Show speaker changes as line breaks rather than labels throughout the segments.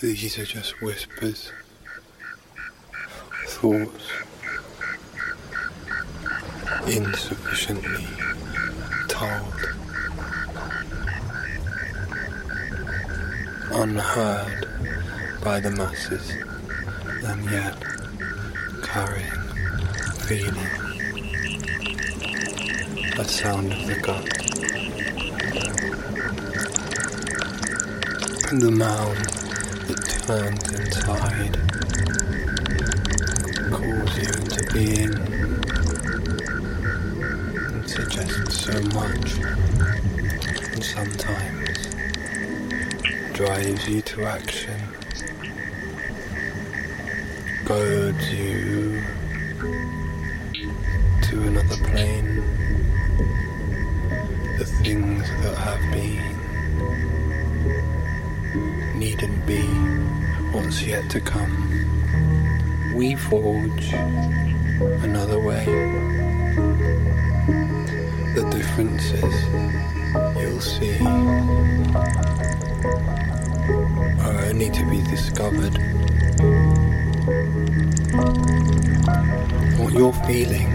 These are just whispers, thoughts, insufficiently told, unheard by the masses, and yet carrying, feeling, a sound of the gut. The mound that turns inside. Calls you into being and suggests so much. And sometimes drives you to action, goads you to another plane, the things that have been needn't be what's yet to come. We forge another way. The differences you'll see are only to be discovered. What you're feeling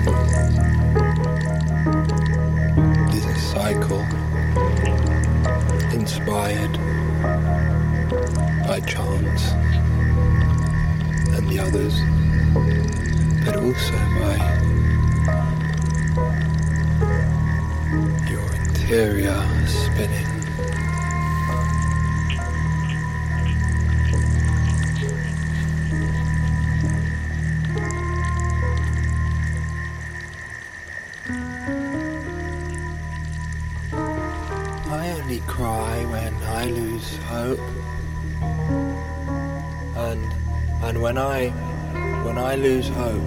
is a cycle inspired by chance and the others, but also by your interior spinning. I only cry when I lose hope. And when I when I lose hope,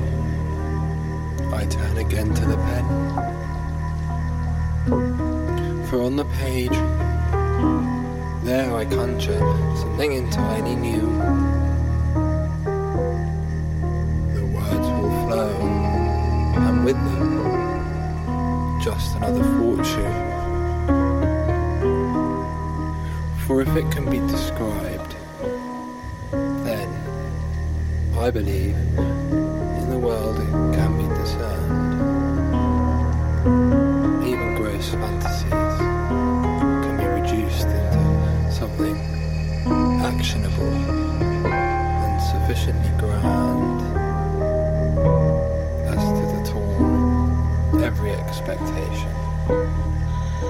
I turn again to the pen. For on the page, there I conjure something entirely new. The words will flow, and with them, just another fortune. For if it can be described, I believe in the world it can be discerned. Even gross fantasies can be reduced into something actionable and sufficiently grand as to detorn every expectation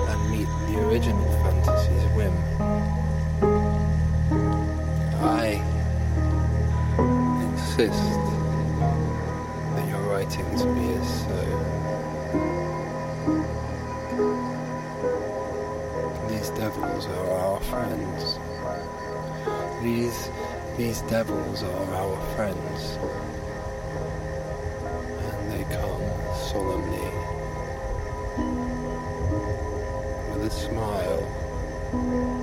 and meet the original fantasy's whim. Devils are our friends. And they come solemnly with a smile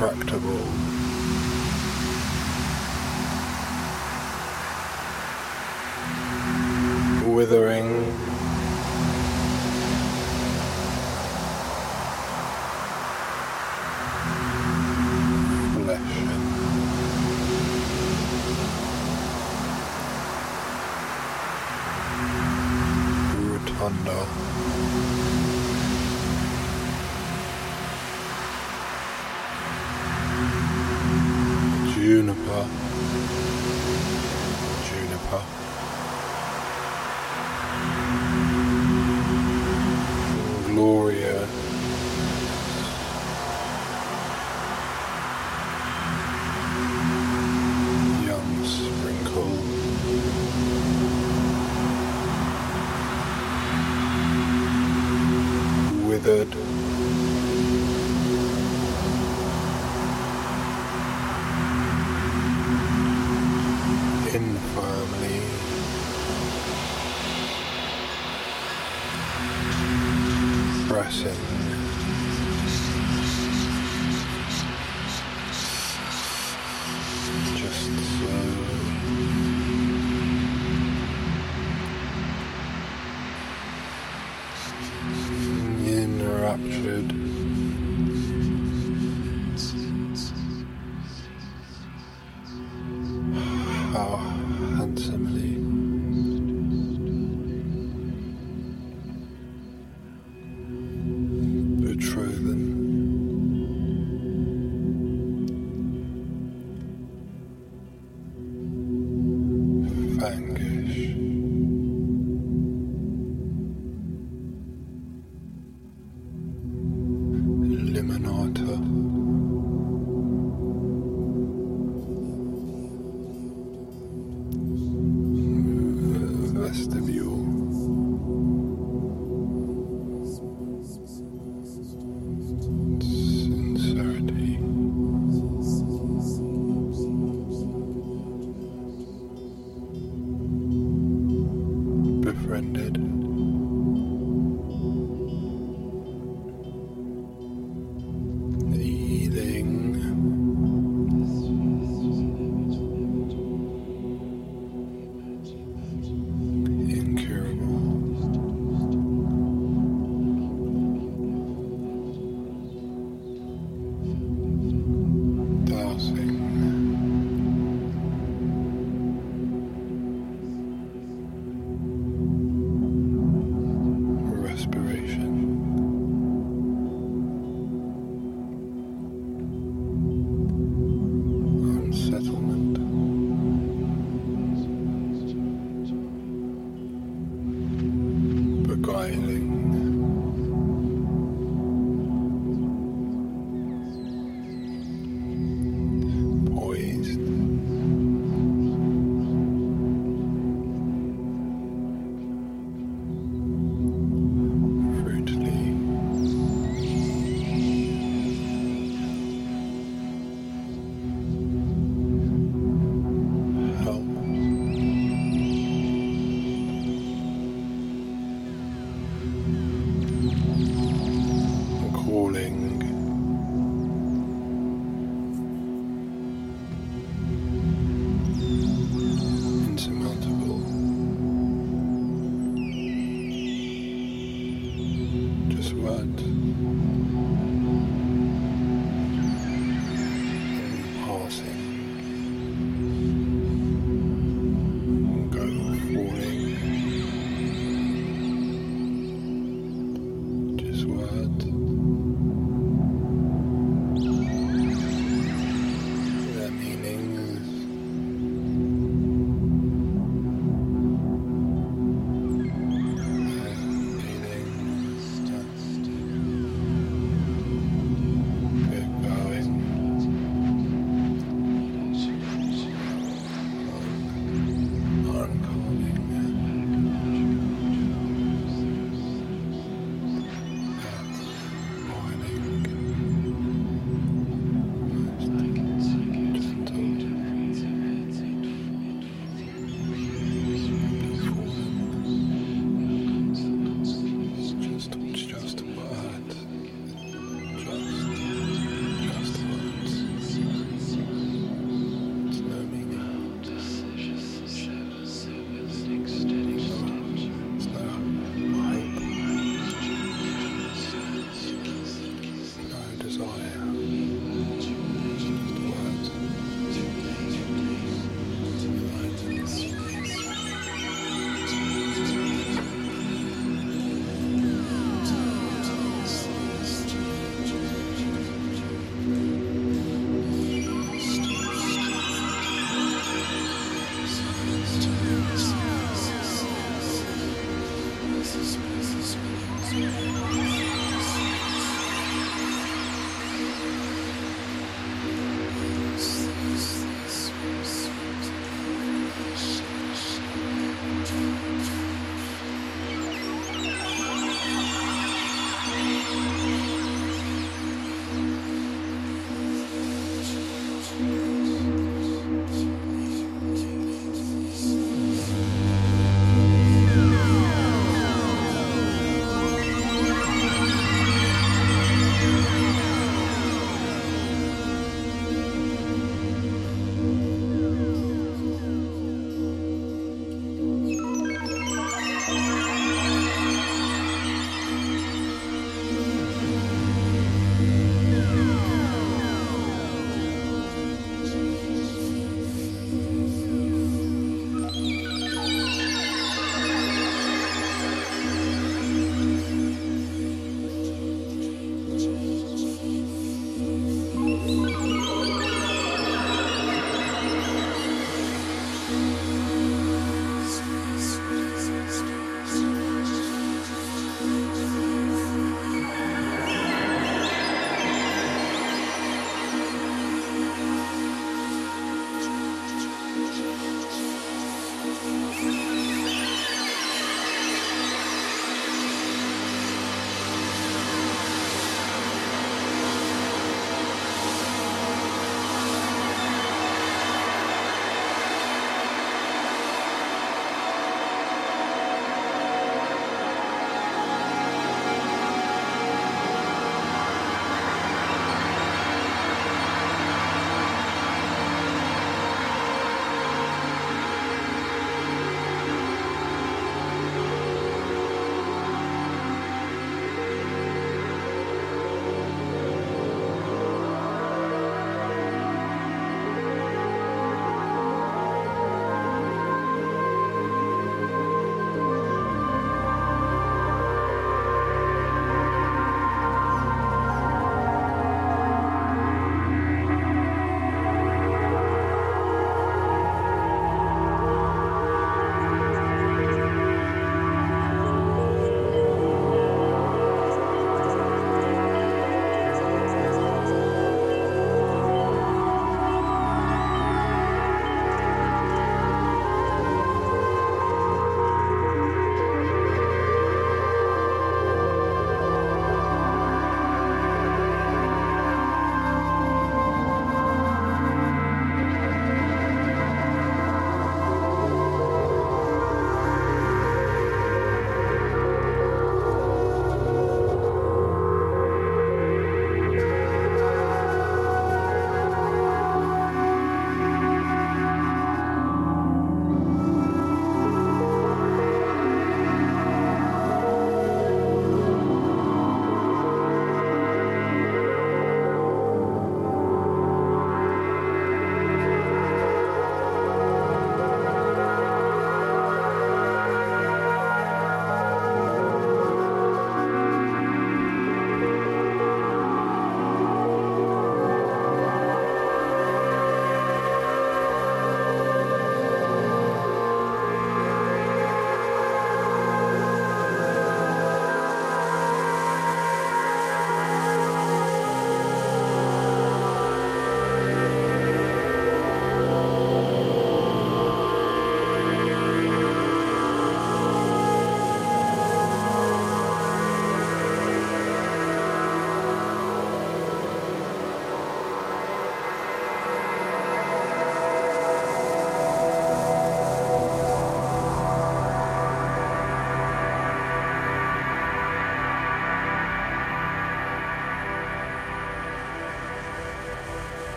Retractable. Enraptured.